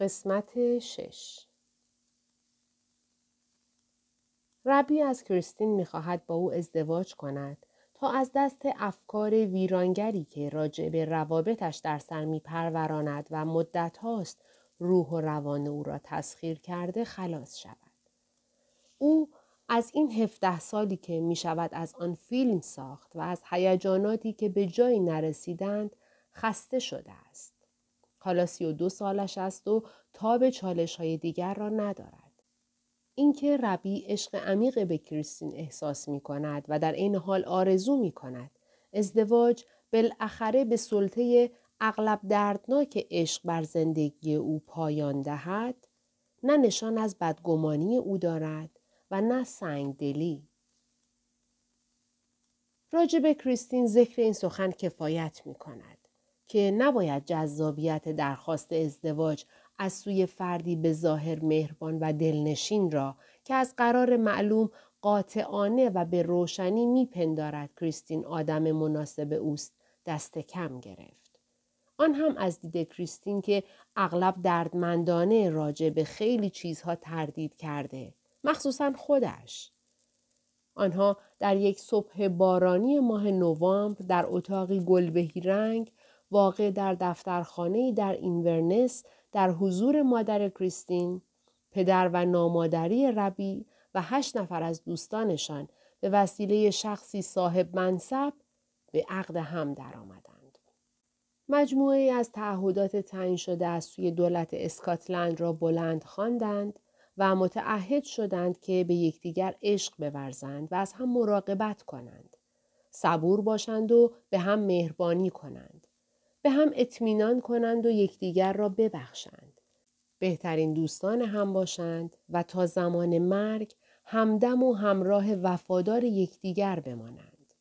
قسمت شش ربی از کریستین می‌خواهد با او ازدواج کند تا از دست افکار ویرانگری که راجع به روابطش در سر میپروراند و مدت هاست روح و روان او را تسخیر کرده خلاص شود. او از این هفده سالی که می شود از آن فیلم ساخت و از هیجاناتی که به جایی نرسیدند خسته شده است. حالا سی و دو سالش است و تاب چالش های دیگر را ندارد. اینکه ربی عشق عمیق به کریستین احساس می کند و در این حال آرزو می کند ازدواج بالاخره به سلطه اغلب دردناک عشق بر زندگی او پایان دهد نه نشان از بدگمانی او دارد و نه سنگ دلی. راجب کریستین ذکر این سخن کفایت می کند که نباید جذابیت درخواست ازدواج از سوی فردی به ظاهر مهربان و دلنشین را که از قرار معلوم قاطعانه و به روشنی میپندارد کریستین آدم مناسب اوست دست کم گرفت. آن هم از دید کریستین که اغلب دردمندانه راجع به خیلی چیزها تردید کرده مخصوصا خودش. آنها در یک صبح بارانی ماه نوامبر در اتاقی گلبهی رنگ واقع در دفترخانه در اینورنس در حضور مادر کریستین، پدر و نامادری ربی و هشت نفر از دوستانشان به وسیله شخصی صاحب منصب به عقد هم درآمدند. مجموعه از تعهدات تعیین شده از سوی دولت اسکاتلند را بلند خواندند و متعهد شدند که به یکدیگر عشق بورزند و از هم مراقبت کنند. صبور باشند و به هم مهربانی کنند. به هم اطمینان کنند و یکدیگر را ببخشند. بهترین دوستان هم باشند و تا زمان مرگ همدم و همراه وفادار یکدیگر بمانند.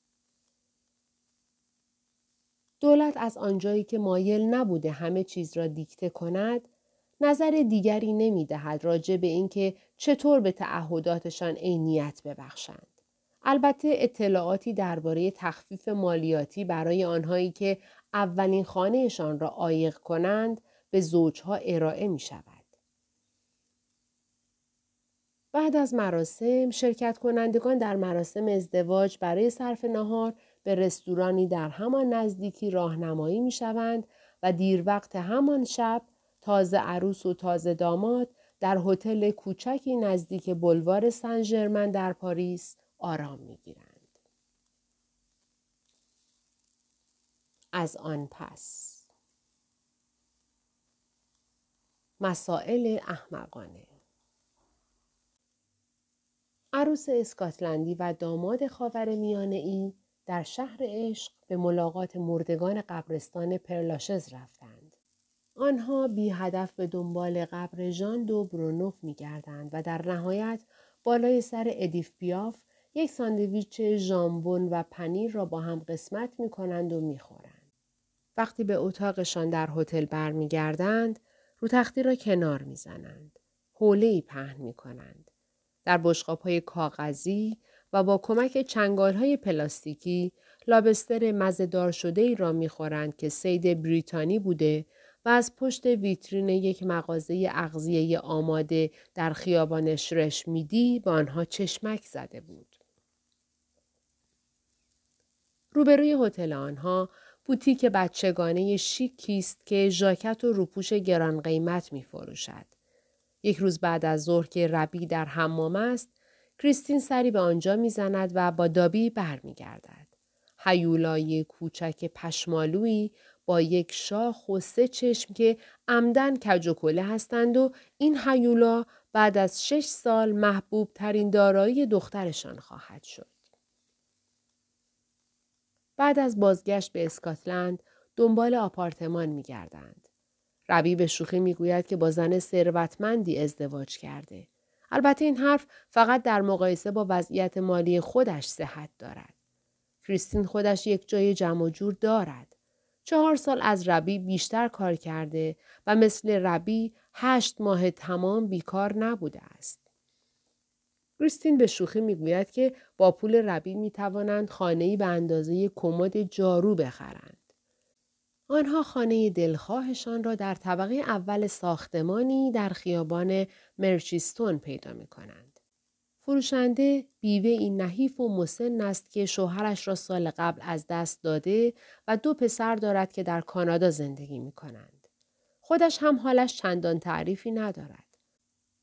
دولت از آنجایی که مایل نبوده همه چیز را دیکته کند نظر دیگری نمی دهد راجع به اینکه چطور به تعهداتشان عینیت ببخشند. البته اطلاعاتی درباره تخفیف مالیاتی برای آنهایی که اولین خانهشان را عایق کنند به زوجها ارائه می شود. بعد از مراسم شرکت کنندگان در مراسم ازدواج برای صرف نهار به رستورانی در همان نزدیکی راهنمایی می شوند و دیر وقت همان شب تازه عروس و تازه داماد در هتل کوچکی نزدیک بلوار سن در پاریس آرام می گیرند. از آن پس مسائل احمقانه عروس اسکاتلندی و داماد خاور میانه ای در شهر عشق به ملاقات مردگان قبرستان پرلاشز رفتند. آنها بی هدف به دنبال قبر ژان دو برونوف می گردند و در نهایت بالای سر ادیف بیاف یک ساندویچ ژامبون و پنیر را با هم قسمت می کنند و می خورند. وقتی به اتاقشان در هتل برمیگردند رو تختی را کنار می‌زنند. حوله پهن می کنند. در بشقاب های کاغذی و با کمک چنگال های پلاستیکی لابستر مزدار شده ای را می‌خورند که سید بریتانی بوده و از پشت ویترین یک مغازه اغذیه آماده در خیابان شرش میدی به آنها چشمک زده بود. روبروی هتل آنها بوتیک بچگانه شیکی است که ژاکت و روپوش گران قیمت می فروشد. یک روز بعد از ظهر که ربی در حمام است، کریستین سری به آنجا می‌زند و با دابی برمیگردد. هیولای کوچک پشمالویی با یک شاخ و سه چشم که عمدن کج و کله هستند و این هیولا بعد از شش سال محبوب ترین دارایی دخترشان خواهد شد. بعد از بازگشت به اسکاتلند دنبال آپارتمان می گردند. ربی به شوخی می گوید که با زن ثروتمندی ازدواج کرده. البته این حرف فقط در مقایسه با وضعیت مالی خودش صحت دارد. کریستین خودش یک جای جمع جور دارد. چهار سال از ربی بیشتر کار کرده و مثل ربی هشت ماه تمام بیکار نبوده است. کریستین به شوخی می‌گوید که با پول ربی می توانند خانه‌ای به اندازه کمد جارو بخرند. آنها خانه دلخواهشان را در طبقه اول ساختمانی در خیابان مرچیستون پیدا می کنند. فروشنده بیوه این نحیف و مسن است که شوهرش را سال قبل از دست داده و دو پسر دارد که در کانادا زندگی می کنند. خودش هم حالش چندان تعریفی ندارد.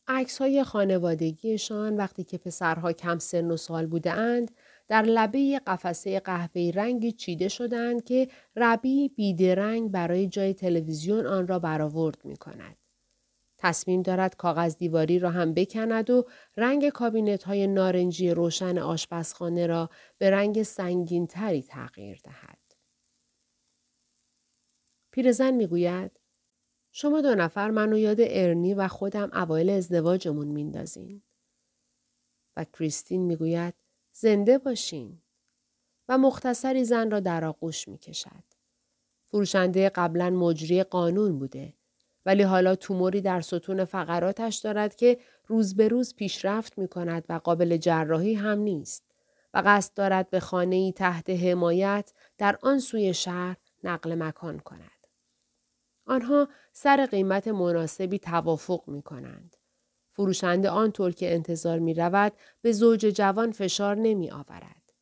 عکس های خانوادگیشان وقتی که پسرها کم سن و سال بوده اند در لبه قفسه قهوه‌ای رنگی چیده شدند که ربی بیدرنگ برای جای تلویزیون آن را برآورد می کند. تصمیم دارد کاغذ دیواری را هم بکند و رنگ کابینت های نارنجی روشن آشپزخانه را به رنگ سنگین تری تغییر دهد. پیرزن می‌گوید شما دو نفر منو یاد ارنی و خودم اوایل ازدواجمون میندازین. و کریستین می‌گوید زنده باشین. و مختصری زن را در آغوش می کشد. فروشنده قبلا مجری قانون بوده ولی حالا توموری در ستون فقراتش دارد که روز به روز پیشرفت می کند و قابل جراحی هم نیست و قصد دارد به خانه تحت حمایت در آن سوی شهر نقل مکان کند. آنها سر قیمت مناسبی توافق می کنند. فروشنده آنطور که انتظار می رود به زوج جوان فشار نمی آورد.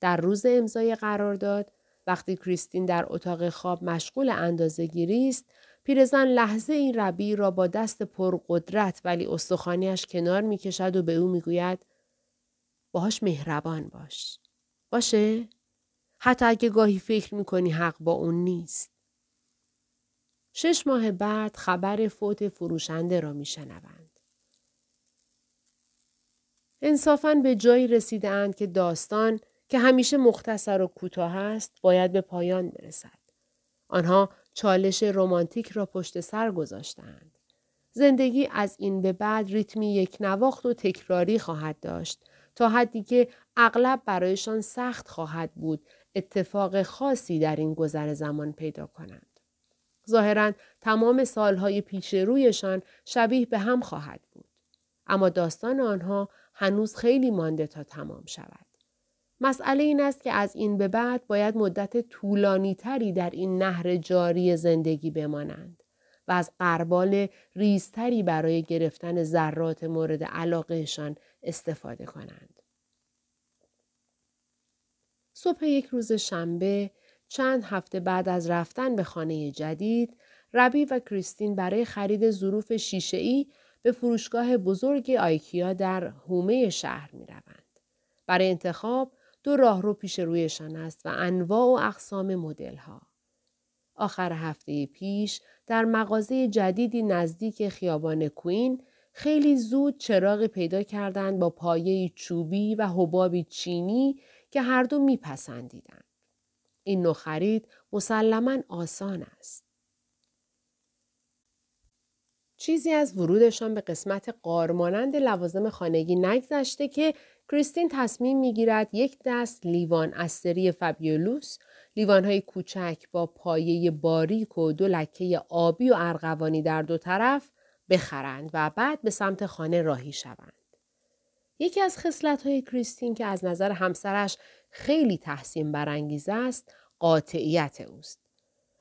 در روز امضای قرارداد وقتی کریستین در اتاق خواب مشغول اندازه گیری است پیرزن لحظه این ربی را با دست پرقدرت ولی استخوانیش کنار می کشد و به او می گوید باهاش مهربان باش. باشه؟ حتی اگه گاهی فکر می کنی حق با اون نیست. شش ماه بعد خبر فوت فروشنده را می شنوند. انصافاً به جایی رسیدند که داستان که همیشه مختصر و کوتاه است باید به پایان برسد. آنها چالش رمانتیک را پشت سر گذاشتند. زندگی از این به بعد ریتمی یک نواخت و تکراری خواهد داشت تا حدی که اغلب برایشان سخت خواهد بود اتفاق خاصی در این گذر زمان پیدا کنند. ظاهرا تمام سالهای پیش رویشان شبیه به هم خواهد بود. اما داستان آنها هنوز خیلی مانده تا تمام شود. مسئله این است که از این به بعد باید مدت طولانی تری در این نهر جاری زندگی بمانند و از قربال ریزتری برای گرفتن ذرات مورد علاقهشان استفاده کنند. صبح یک روز شنبه چند هفته بعد از رفتن به خانه جدید، ربی و کریستین برای خرید ظروف شیشه‌ای به فروشگاه بزرگ آیکیا در هومه شهر می روند. برای انتخاب دو راهرو پیش رویشان است و انواع و اقسام مدل ها. آخر هفته پیش در مغازه جدیدی نزدیک خیابان کوین خیلی زود چراغی پیدا کردند با پایه چوبی و حبابی چینی که هر دو میپسندیدند. این نوع خرید مسلما آسان است. چیزی از ورودشان به قسمت قارمانند لوازم خانگی نگذشته که کریستین تصمیم می‌گیرد یک دست لیوان از سری فبیولوس لیوانهای کوچک با پایه باریک و دو لکه آبی و ارغوانی در دو طرف بخرند و بعد به سمت خانه راهی شوند. یکی از های کریستین که از نظر همسرش خیلی تحسین برانگیز است قاطعیت اوست.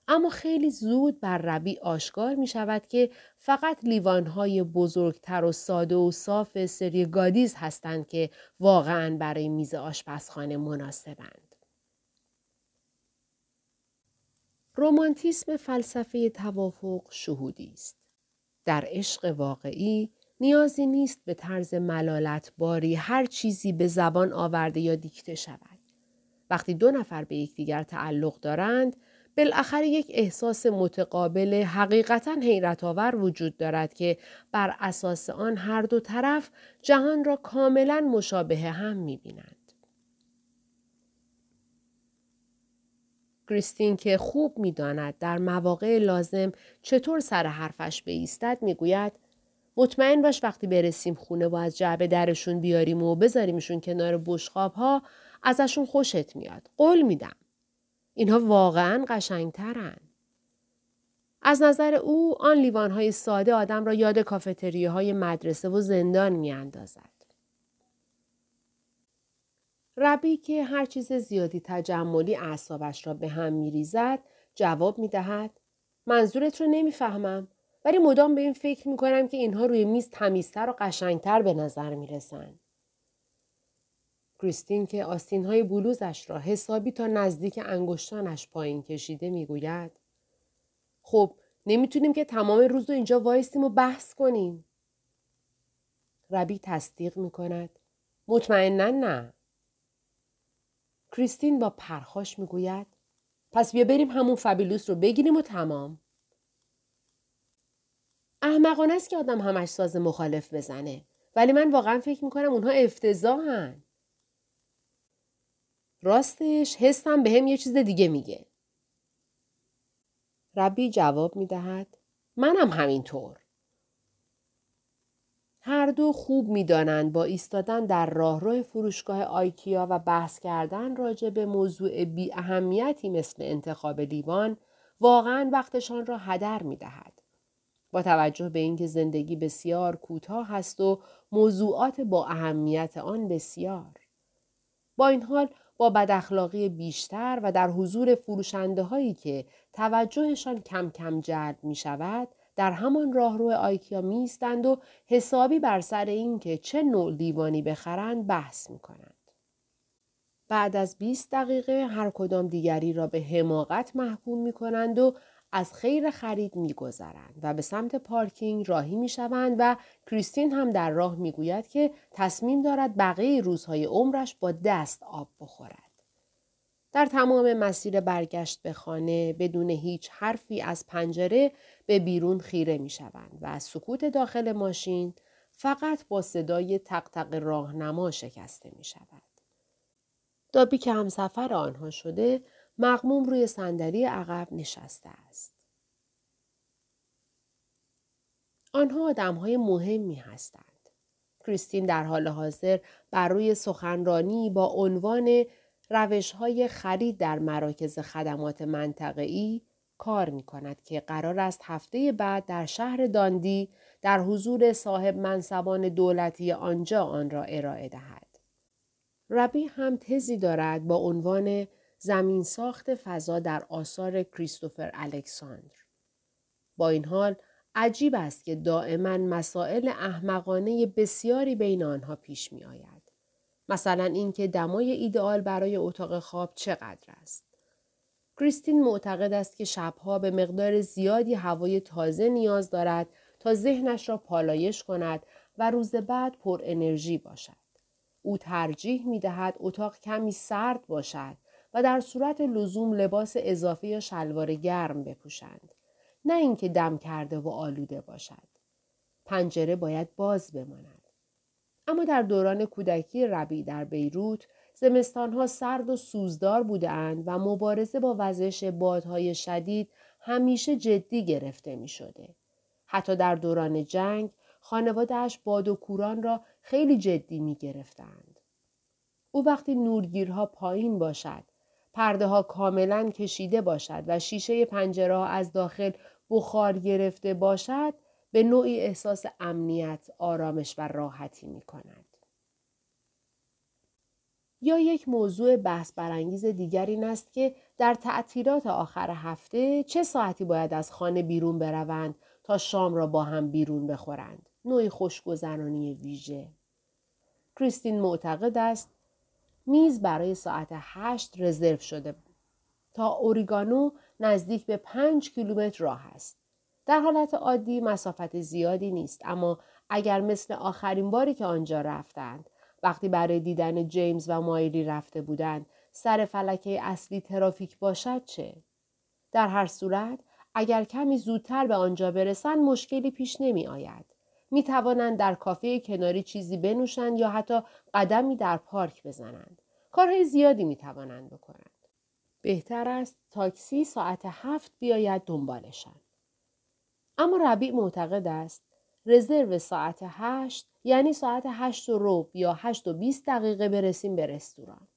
اما خیلی زود بر روی آشکار می شود که فقط لیوانهای بزرگتر و ساده و صاف سری گادیز هستند که واقعا برای میز آشپزخانه مناسبند. رومانتیسم فلسفه توافق شهودی است. در عشق واقعی نیازی نیست به طرز ملالت باری هر چیزی به زبان آورده یا دیکته شود. وقتی دو نفر به یکدیگر تعلق دارند بالاخره یک احساس متقابل حقیقتا حیرت آور وجود دارد که بر اساس آن هر دو طرف جهان را کاملا مشابه هم می بینند. کریستین که خوب می‌داند در مواقع لازم چطور سر حرفش بایستد می‌گوید مطمئن باش وقتی برسیم خونه و از جعبه درشون بیاریم و بذاریمشون کنار بشخاب ها ازشون خوشت میاد. قول میدم. اینها واقعا قشنگترن. از نظر او آن لیوانهای ساده آدم را یاد کافتریه مدرسه و زندان میاندازد. ربی که هر چیز زیادی تجملی اعصابش را به هم میریزد جواب می دهد منظورت رو نمی‌فهمم ولی مدام به این فکر می کنم که اینها روی میز تمیزتر و قشنگتر به نظر می رسن. کریستین که آستین های بلوزش را حسابی تا نزدیک انگشتانش پایین کشیده می گوید. خب نمی‌تونیم که تمام روز رو اینجا وایستیم و بحث کنیم. ربی تصدیق می کند. مطمئنا نه. کریستین با پرخاش می گوید. پس بیا بریم همون فبیلوس رو بگیریم و تمام. احمقانه است که آدم همش ساز مخالف بزنه. ولی من واقعا فکر می‌کنم اونها افتضاحن. راستش حسم به هم یه چیز دیگه میگه. ربی جواب می‌دهد منم همینطور. هر دو خوب می‌دانند با ایستادن در راهرو فروشگاه آیکیا و بحث کردن راجع به موضوع بی اهمیتی مثل انتخاب لیوان واقعا وقتشان را هدر می دهد. با توجه به اینکه زندگی بسیار کوتاه است و موضوعات با اهمیت آن بسیار. با این حال با بداخلاقی بیشتر و در حضور فروشنده هایی که توجهشان کم کم جلب می شود در همان راهرو آیکیا میستند و حسابی بر سر اینکه چه نوع لیوانی بخرند بحث می کنند. بعد از 20 دقیقه هر کدام دیگری را به حماقت محکوم می کنند و از خیر خرید می گذرند و به سمت پارکینگ راهی می شوند و کریستین هم در راه می گوید که تصمیم دارد بقیه روزهای عمرش با دست آب بخورد. در تمام مسیر برگشت به خانه بدون هیچ حرفی از پنجره به بیرون خیره می شوند و از سکوت داخل ماشین فقط با صدای تق راهنما شکسته می شود. دابی که همسفر آنها شده مقموم روی صندلی عقب نشسته است. آنها آدم های مهمی هستند. کریستین در حال حاضر بر روی سخنرانی با عنوان روش های خرید در مراکز خدمات منطقه‌ای کار می کند که قرار است هفته بعد در شهر داندی در حضور صاحب منصبان دولتی آنجا آن را ارائه دهد. ربی هم تزی دارد با عنوان زمین ساخت فضا در آثار کریستوفر الکساندر. با این حال عجیب است که دائما مسائل احمقانه بسیاری بین آنها پیش می آید. مثلا اینکه دمای ایدئال برای اتاق خواب چقدر است. کریستین معتقد است که شبها به مقدار زیادی هوای تازه نیاز دارد تا ذهنش را پالایش کند و روز بعد پر انرژی باشد. او ترجیح می دهد اتاق کمی سرد باشد و در صورت لزوم لباس اضافه یا شلوار گرم بپوشند. نه اینکه دم کرده و آلوده باشد. پنجره باید باز بماند. اما در دوران کودکی ربی در بیروت زمستانها سرد و سوزدار بودند و مبارزه با وزش بادهای شدید همیشه جدی گرفته می شده. حتی در دوران جنگ خانوادهش باد و کوران را خیلی جدی می گرفتند. او وقتی نورگیرها پایین باشد، پرده ها کاملا کشیده باشد و شیشه پنجره ها از داخل بخار گرفته باشد، به نوعی احساس امنیت، آرامش و راحتی می کند. یا یک موضوع بحث برانگیز دیگر این است که در تعطیلات آخر هفته چه ساعتی باید از خانه بیرون بروند تا شام را با هم بیرون بخورند. نوعی خوشگذرانی ویژه. کریستین معتقد است میز برای ساعت هشت رزرو شده تا اوریگانو نزدیک به پنج کیلومتر راه است. در حالت عادی مسافت زیادی نیست اما اگر مثل آخرین باری که آنجا رفتند وقتی برای دیدن جیمز و مایلی رفته بودند سر فلکه اصلی ترافیک باشد چه؟ در هر صورت اگر کمی زودتر به آنجا برسند مشکلی پیش نمی آید. می توانند در کافه کناری چیزی بنوشند یا حتی قدمی در پارک بزنند. کارهای زیادی می توانند بکنند. بهتر است تاکسی ساعت هفت بیاید دنبالشان. اما ربیع معتقد است رزرو ساعت هشت یعنی ساعت هشت و روب یا هشت و بیست دقیقه برسیم به رستوران.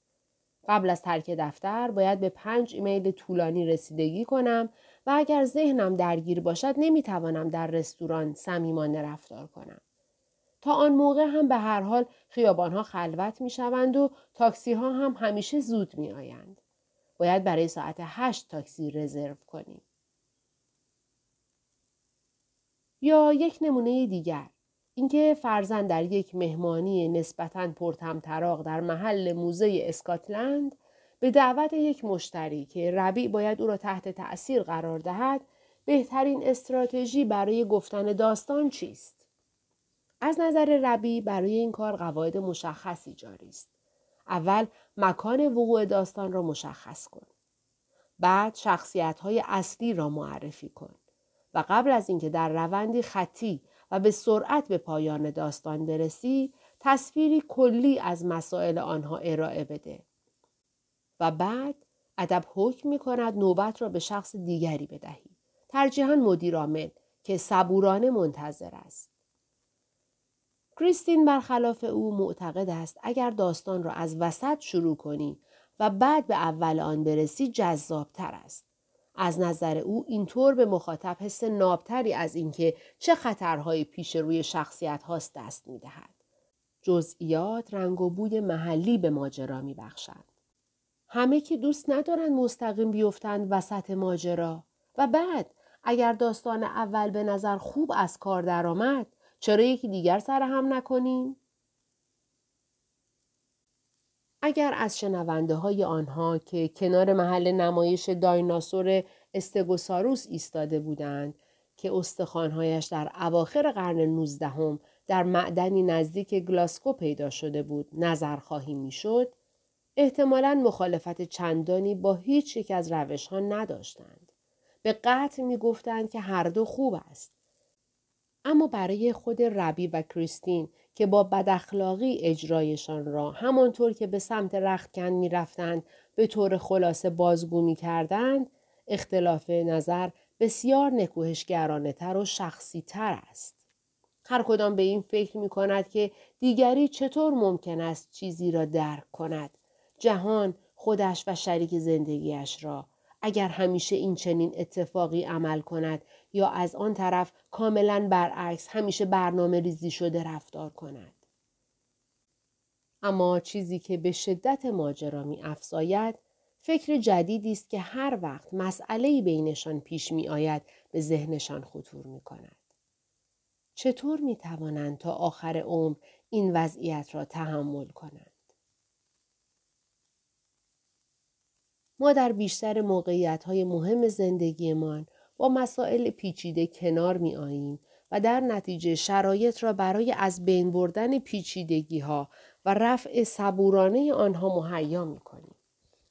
قبل از ترک دفتر باید به پنج ایمیل طولانی رسیدگی کنم و اگر ذهنم درگیر باشد نمی‌توانم در رستوران صمیمانه رفتار کنم. تا آن موقع هم به هر حال خیابانها خلوت می شوند و تاکسی ها هم همیشه زود می آیند. باید برای ساعت هشت تاکسی رزرو کنیم. یا یک نمونه دیگر اینکه فرزن در یک مهمانی نسبتاً پرتمطراق در محل موزه اسکاتلند به دعوت یک مشتری که ربیع باید او را تحت تأثیر قرار دهد بهترین استراتژی برای گفتن داستان چیست؟ از نظر ربی برای این کار قواعد مشخصی جاری است. اول مکان وقوع داستان را مشخص کن. بعد شخصیت های اصلی را معرفی کن. و قبل از اینکه در روندی خطی و به سرعت به پایان داستان برسی تصویری کلی از مسائل آنها ارائه بده. و بعد ادب حکم می کند نوبت را به شخص دیگری بدهی. ترجیحاً مدیر عامل که صبورانه منتظر است. کریستین برخلاف او معتقد است اگر داستان را از وسط شروع کنی و بعد به اول آن برسی جذابتر است. از نظر او اینطور به مخاطب حس نابتری از اینکه چه خطرهایی پیش روی شخصیت هاست دست می دهد. جزئیات رنگ و بوی محلی به ماجرا می بخشند. همه که دوست ندارند مستقیم بیفتند وسط ماجرا و بعد اگر داستان اول به نظر خوب از کار درآمد چرا یکی دیگر سر هم نکنیم؟ اگر از شنونده های آنها که کنار محل نمایش دایناسور استگوساروس ایستاده بودند که استخوانهایش در اواخر قرن نوزدهم در معدنی نزدیک گلاسکو پیدا شده بود نظر خواهی می‌شد احتمالا مخالفت چندانی با هیچ یک از روش ها نداشتند. به قطع می گفتند که هر دو خوب است. اما برای خود ربی و کریستین که با بداخلاقی اجرایشان را همانطور که به سمت رختکن می رفتند به طور خلاصه بازگو می کردند اختلاف نظر بسیار نکوهشگرانه تر و شخصی تر است. هر کدام به این فکر می کند که دیگری چطور ممکن است چیزی را درک کند. جهان خودش و شریک زندگیش را اگر همیشه این چنین اتفاقی عمل کند یا از آن طرف کاملا برعکس همیشه برنامه ریزی شده رفتار کند. اما چیزی که به شدت ماجرا می افزاید فکر جدیدی است که هر وقت مسئله بینشان پیش می آید به ذهنشان خطور می کند. چطور می توانند تا آخر عمر این وضعیت را تحمل کنند؟ ما در بیشتر موقعیت های مهم زندگیمان با مسائل پیچیده کنار می آییم و در نتیجه شرایط را برای از بین بردن پیچیدگی ها و رفع صبورانه آنها مهیا می کنیم.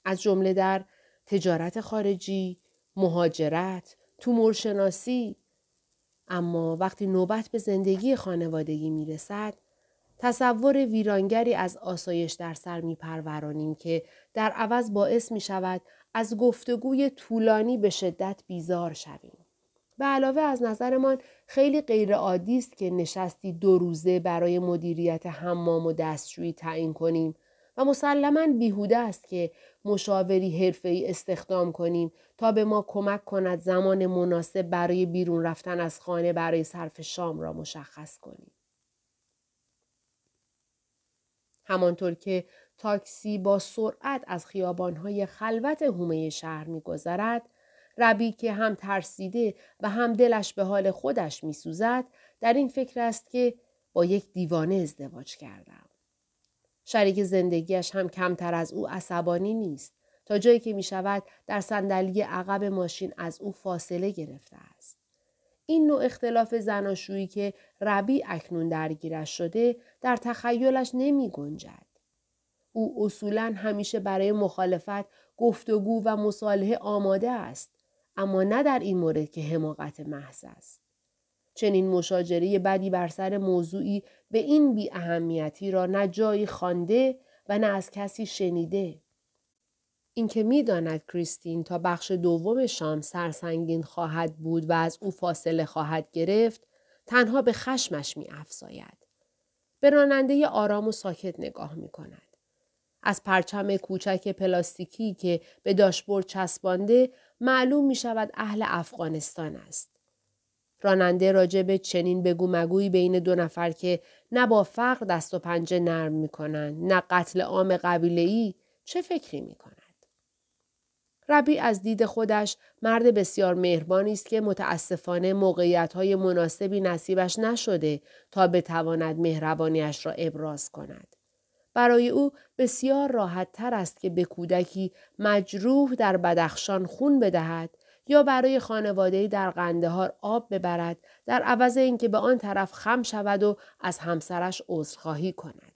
از جمله در تجارت خارجی، مهاجرت، تومورشناسی اما وقتی نوبت به زندگی خانوادگی می رسد تصور ویرانگری از آسایش در سر می پرورانیم که در عوض باعث می شود از گفتگوی طولانی به شدت بیزار شویم. به علاوه از نظرمان خیلی غیرعادی است که نشستی دو روزه برای مدیریت حمام و دستشویی تعیین کنیم و مسلما بیهوده است که مشاوری حرفه‌ای استخدام کنیم تا به ما کمک کند زمان مناسب برای بیرون رفتن از خانه برای صرف شام را مشخص کنیم. همانطور که تاکسی با سرعت از خیابانهای خلوت هومه شهر میگذرد ربی که هم ترسیده و هم دلش به حال خودش میسوزد در این فکر است که با یک دیوانه ازدواج کردم شریک زندگیش هم کمتر از او عصبانی نیست تا جایی که می شود در صندلی عقب ماشین از او فاصله گرفته است. این نوع اختلاف زناشویی که ربی اکنون درگیرش شده در تخیلش نمی گنجد. او اصولا همیشه برای مخالفت گفتگو و مصالحه آماده است اما نه در این مورد که حماقت محض است. چنین مشاجره بدی بر سر موضوعی به این بی اهمیتی را نه جایی خوانده و نه از کسی شنیده. اینکه می‌داند کریستین تا بخش دوم شام سرسنگین خواهد بود و از او فاصله خواهد گرفت تنها به خشمش می افزاید. به راننده آرام و ساکت نگاه می کند. از پرچم کوچک پلاستیکی که به داشبورد چسبانده معلوم می شود اهل افغانستان است. راننده راجع به چنین بگو مگوی بین دو نفر که نه با فقر دست و پنجه نرم می کنند نه قتل عام قبیله ای چه فکری می کند؟ ربی از دید خودش مرد بسیار مهربانی است که متاسفانه موقعیت های مناسبی نصیبش نشده تا بتواند مهربانیش را ابراز کند. برای او بسیار راحت تر است که به کودکی مجروح در بدخشان خون بدهد یا برای خانواده در قندهار آب ببرد در عوض اینکه به آن طرف خم شود و از همسرش عذرخواهی کند.